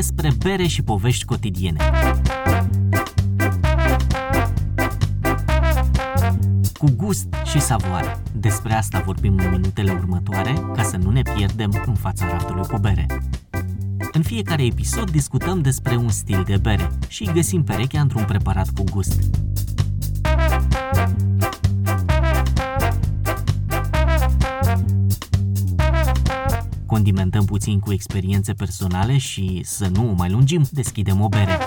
despre bere și povești cotidiene. Cu gust și savoare. Despre asta vorbim în minutele următoare, ca să nu ne pierdem în fața raftului cu bere. În fiecare episod discutăm despre un stil de bere și găsim perechea într-un preparat cu gust. Condimentăm puțin cu experiențe personale și, să nu o mai lungim, deschidem o bere.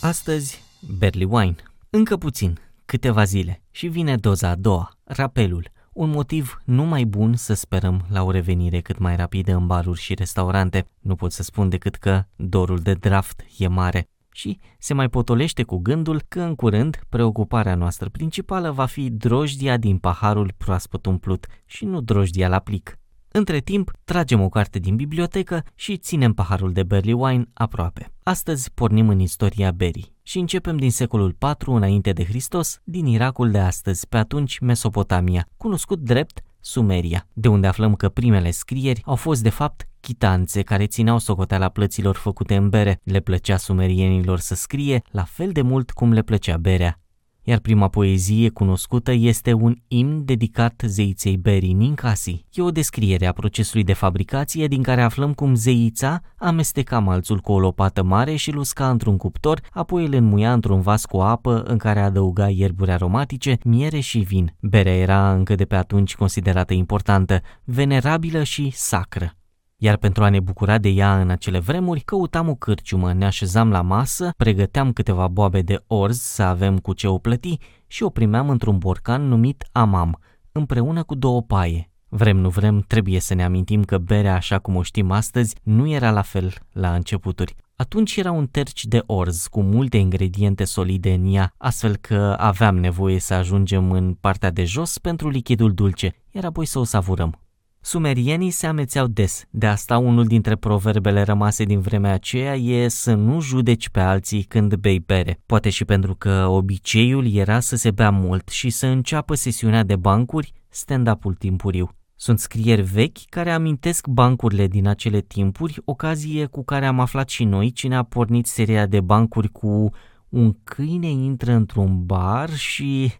Astăzi, Berly Wine. Încă puțin, câteva zile și vine doza a doua, rapelul, un motiv nu mai bun să sperăm la o revenire cât mai rapidă în baruri și restaurante. Nu pot să spun decât că dorul de draft e mare și se mai potolește cu gândul că în curând preocuparea noastră principală va fi drojdia din paharul proaspăt umplut și nu drojdia la plic. Între timp, tragem o carte din bibliotecă și ținem paharul de Berry Wine aproape. Astăzi pornim în istoria berii și începem din secolul IV înainte de Hristos, din Irakul de astăzi, pe atunci Mesopotamia, cunoscut drept Sumeria, de unde aflăm că primele scrieri au fost de fapt chitanțe care țineau socoteala plăților făcute în bere. Le plăcea sumerienilor să scrie la fel de mult cum le plăcea berea iar prima poezie cunoscută este un imn dedicat zeiței Beri Ninkasi. E o descriere a procesului de fabricație din care aflăm cum zeița amesteca malțul cu o lopată mare și îl usca într-un cuptor, apoi îl înmuia într-un vas cu apă în care adăuga ierburi aromatice, miere și vin. Berea era încă de pe atunci considerată importantă, venerabilă și sacră. Iar pentru a ne bucura de ea în acele vremuri, căutam o cârciumă, ne așezam la masă, pregăteam câteva boabe de orz să avem cu ce o plăti și o primeam într-un borcan numit amam, împreună cu două paie. Vrem nu vrem, trebuie să ne amintim că berea așa cum o știm astăzi nu era la fel la începuturi. Atunci era un terci de orz cu multe ingrediente solide în ea, astfel că aveam nevoie să ajungem în partea de jos pentru lichidul dulce, iar apoi să o savurăm. Sumerienii se amețeau des, de asta unul dintre proverbele rămase din vremea aceea e să nu judeci pe alții când bei bere, poate și pentru că obiceiul era să se bea mult și să înceapă sesiunea de bancuri, stand-up-ul timpuriu. Sunt scrieri vechi care amintesc bancurile din acele timpuri, ocazie cu care am aflat și noi cine a pornit seria de bancuri cu un câine intră într-un bar și...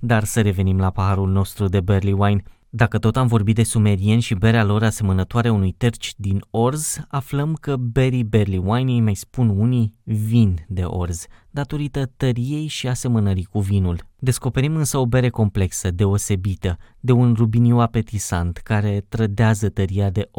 Dar să revenim la paharul nostru de Berly Wine. Dacă tot am vorbit de sumerieni și berea lor asemănătoare unui terci din orz, aflăm că Berry Berry Wine mai spun unii vin de orz, datorită tăriei și asemănării cu vinul. Descoperim însă o bere complexă, deosebită, de un rubiniu apetisant care trădează tăria de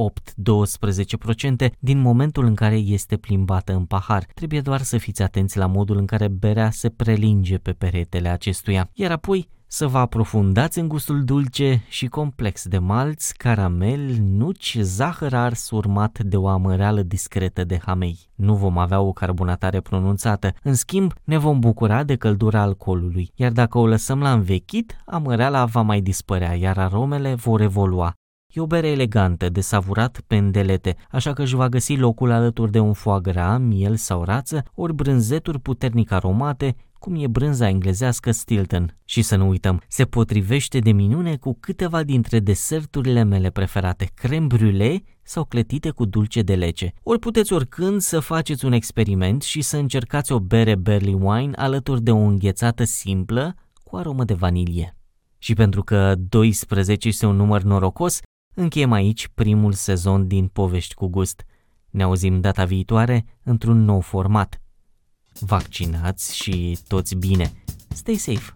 8-12% din momentul în care este plimbată în pahar. Trebuie doar să fiți atenți la modul în care berea se prelinge pe peretele acestuia, iar apoi să vă aprofundați în gustul dulce și complex de malți, caramel, nuci, zahăr ars urmat de o amăreală discretă de hamei. Nu vom avea o carbonatare pronunțată, în schimb ne vom bucura de căldura alcoolului, iar dacă o lăsăm la învechit, amăreala va mai dispărea, iar aromele vor evolua. E o bere elegantă, de savurat pendelete, așa că își va găsi locul alături de un foie gras, miel sau rață, ori brânzeturi puternic aromate, cum e brânza englezească Stilton. Și să nu uităm, se potrivește de minune cu câteva dintre deserturile mele preferate, creme brûlée sau clătite cu dulce de lece. Ori puteți oricând să faceți un experiment și să încercați o bere Berly Wine alături de o înghețată simplă cu aromă de vanilie. Și pentru că 12 este un număr norocos, încheiem aici primul sezon din Povești cu Gust. Ne auzim data viitoare într-un nou format – vaccinați și toți bine. Stay safe!